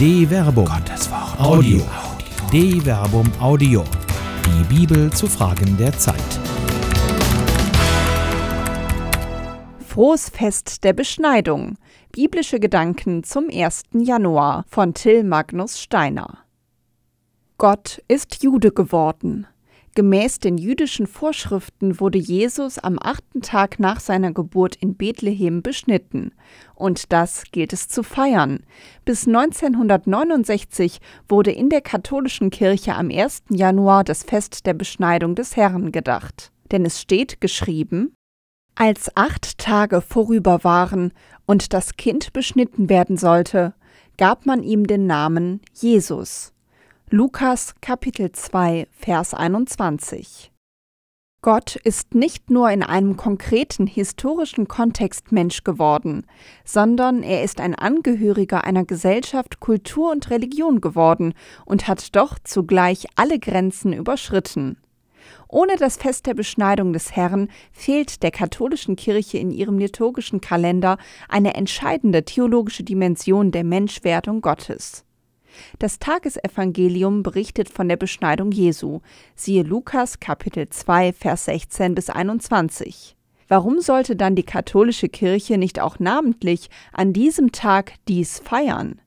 De Verbum. Gottes Wort. Audio. De Verbum Audio. Die Bibel zu Fragen der Zeit. Frohes Fest der Beschneidung. Biblische Gedanken zum 1. Januar von Till Magnus Steiner. Gott ist Jude geworden. Gemäß den jüdischen Vorschriften wurde Jesus am achten Tag nach seiner Geburt in Bethlehem beschnitten. Und das gilt es zu feiern. Bis 1969 wurde in der katholischen Kirche am 1. Januar das Fest der Beschneidung des Herrn gedacht. Denn es steht geschrieben, als acht Tage vorüber waren und das Kind beschnitten werden sollte, gab man ihm den Namen Jesus. Lukas Kapitel 2 Vers 21 Gott ist nicht nur in einem konkreten historischen Kontext Mensch geworden, sondern er ist ein Angehöriger einer Gesellschaft, Kultur und Religion geworden und hat doch zugleich alle Grenzen überschritten. Ohne das Fest der Beschneidung des Herrn fehlt der katholischen Kirche in ihrem liturgischen Kalender eine entscheidende theologische Dimension der Menschwerdung Gottes. Das Tagesevangelium berichtet von der Beschneidung Jesu. Siehe Lukas Kapitel 2 Vers 16 bis 21. Warum sollte dann die katholische Kirche nicht auch namentlich an diesem Tag dies feiern?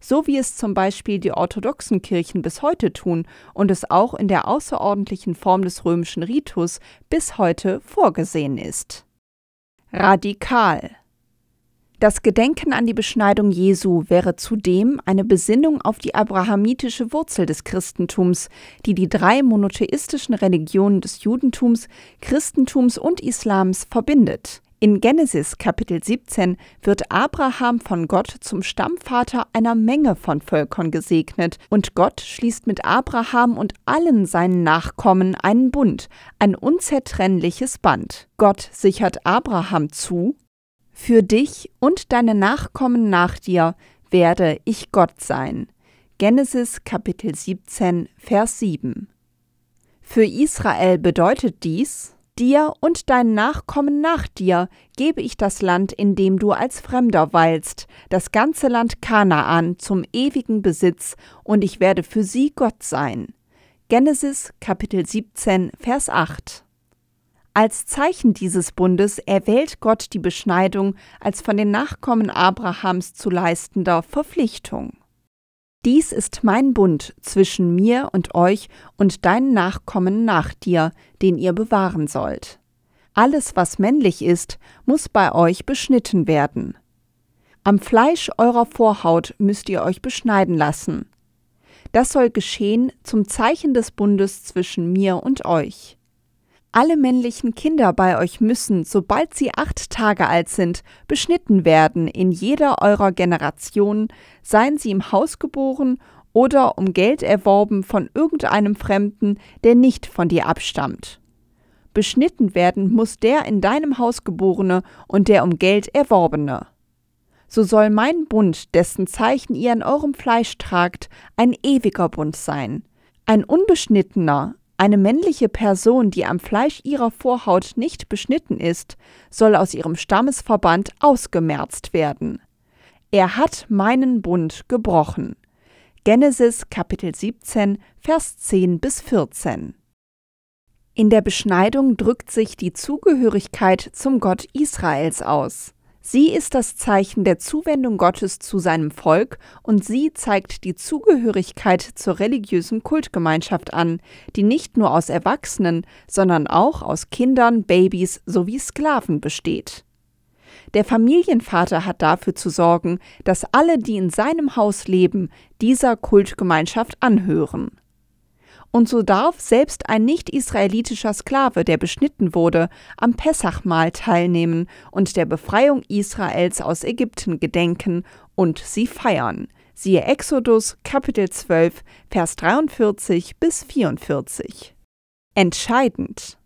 So wie es zum Beispiel die orthodoxen Kirchen bis heute tun und es auch in der außerordentlichen Form des römischen Ritus bis heute vorgesehen ist. Radikal das Gedenken an die Beschneidung Jesu wäre zudem eine Besinnung auf die abrahamitische Wurzel des Christentums, die die drei monotheistischen Religionen des Judentums, Christentums und Islams verbindet. In Genesis Kapitel 17 wird Abraham von Gott zum Stammvater einer Menge von Völkern gesegnet, und Gott schließt mit Abraham und allen seinen Nachkommen einen Bund, ein unzertrennliches Band. Gott sichert Abraham zu, für dich und deine Nachkommen nach dir werde ich Gott sein. Genesis Kapitel 17, Vers 7. Für Israel bedeutet dies, dir und deinen Nachkommen nach dir gebe ich das Land, in dem du als Fremder weilst, das ganze Land Kanaan zum ewigen Besitz, und ich werde für sie Gott sein. Genesis Kapitel 17, Vers 8. Als Zeichen dieses Bundes erwählt Gott die Beschneidung als von den Nachkommen Abrahams zu leistender Verpflichtung. Dies ist mein Bund zwischen mir und euch und deinen Nachkommen nach dir, den ihr bewahren sollt. Alles, was männlich ist, muss bei euch beschnitten werden. Am Fleisch eurer Vorhaut müsst ihr euch beschneiden lassen. Das soll geschehen zum Zeichen des Bundes zwischen mir und euch. Alle männlichen Kinder bei euch müssen, sobald sie acht Tage alt sind, beschnitten werden in jeder eurer Generationen, seien sie im Haus geboren oder um Geld erworben von irgendeinem Fremden, der nicht von dir abstammt. Beschnitten werden muss der in deinem Haus geborene und der um Geld erworbene. So soll mein Bund, dessen Zeichen ihr an eurem Fleisch tragt, ein ewiger Bund sein. Ein unbeschnittener, eine männliche Person, die am Fleisch ihrer Vorhaut nicht beschnitten ist, soll aus ihrem Stammesverband ausgemerzt werden. Er hat meinen Bund gebrochen. Genesis Kapitel 17, Vers 10 bis 14. In der Beschneidung drückt sich die Zugehörigkeit zum Gott Israels aus. Sie ist das Zeichen der Zuwendung Gottes zu seinem Volk und sie zeigt die Zugehörigkeit zur religiösen Kultgemeinschaft an, die nicht nur aus Erwachsenen, sondern auch aus Kindern, Babys sowie Sklaven besteht. Der Familienvater hat dafür zu sorgen, dass alle, die in seinem Haus leben, dieser Kultgemeinschaft anhören und so darf selbst ein nicht-israelitischer Sklave, der beschnitten wurde, am Pessachmahl teilnehmen und der Befreiung Israels aus Ägypten gedenken und sie feiern. Siehe Exodus Kapitel 12, Vers 43 bis 44. Entscheidend.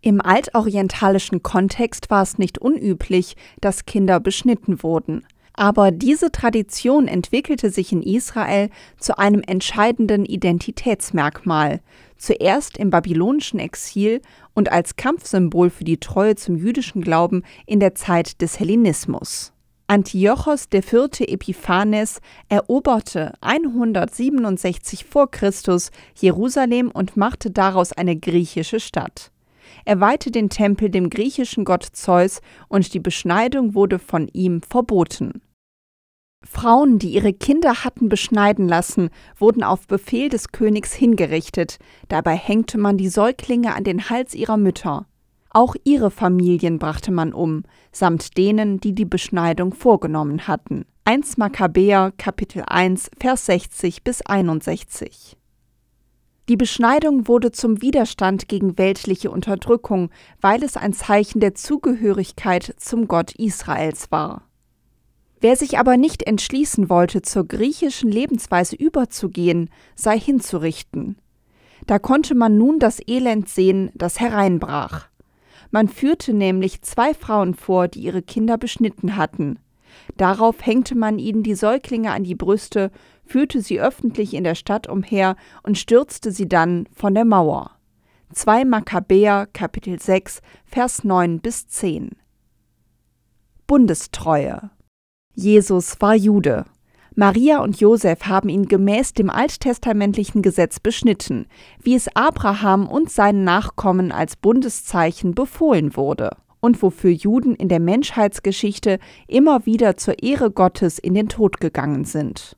Im altorientalischen Kontext war es nicht unüblich, dass Kinder beschnitten wurden. Aber diese Tradition entwickelte sich in Israel zu einem entscheidenden Identitätsmerkmal, zuerst im babylonischen Exil und als Kampfsymbol für die Treue zum jüdischen Glauben in der Zeit des Hellenismus. Antiochos IV. Epiphanes eroberte 167 vor Christus Jerusalem und machte daraus eine griechische Stadt. Er weihte den Tempel dem griechischen Gott Zeus und die Beschneidung wurde von ihm verboten. Frauen, die ihre Kinder hatten beschneiden lassen, wurden auf Befehl des Königs hingerichtet, dabei hängte man die Säuglinge an den Hals ihrer Mütter. Auch ihre Familien brachte man um, samt denen, die die Beschneidung vorgenommen hatten. 1 Makkabäer Kapitel 1 Vers 60 bis 61. Die Beschneidung wurde zum Widerstand gegen weltliche Unterdrückung, weil es ein Zeichen der Zugehörigkeit zum Gott Israels war. Wer sich aber nicht entschließen wollte, zur griechischen Lebensweise überzugehen, sei hinzurichten. Da konnte man nun das Elend sehen, das hereinbrach. Man führte nämlich zwei Frauen vor, die ihre Kinder beschnitten hatten. Darauf hängte man ihnen die Säuglinge an die Brüste, führte sie öffentlich in der Stadt umher und stürzte sie dann von der Mauer. 2 Makkabäer Kapitel 6 Vers 9 bis 10 Bundestreue Jesus war Jude. Maria und Josef haben ihn gemäß dem alttestamentlichen Gesetz beschnitten, wie es Abraham und seinen Nachkommen als Bundeszeichen befohlen wurde und wofür Juden in der Menschheitsgeschichte immer wieder zur Ehre Gottes in den Tod gegangen sind.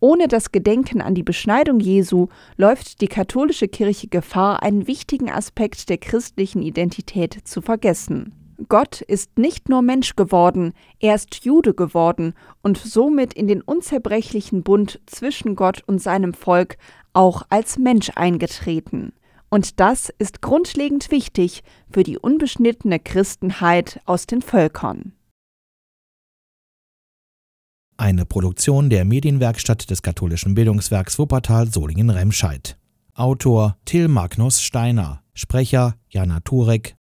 Ohne das Gedenken an die Beschneidung Jesu läuft die katholische Kirche Gefahr, einen wichtigen Aspekt der christlichen Identität zu vergessen. Gott ist nicht nur Mensch geworden, er ist Jude geworden und somit in den unzerbrechlichen Bund zwischen Gott und seinem Volk auch als Mensch eingetreten. Und das ist grundlegend wichtig für die unbeschnittene Christenheit aus den Völkern. Eine Produktion der Medienwerkstatt des katholischen Bildungswerks Wuppertal Solingen-Remscheid. Autor Till Magnus Steiner. Sprecher Jana Turek.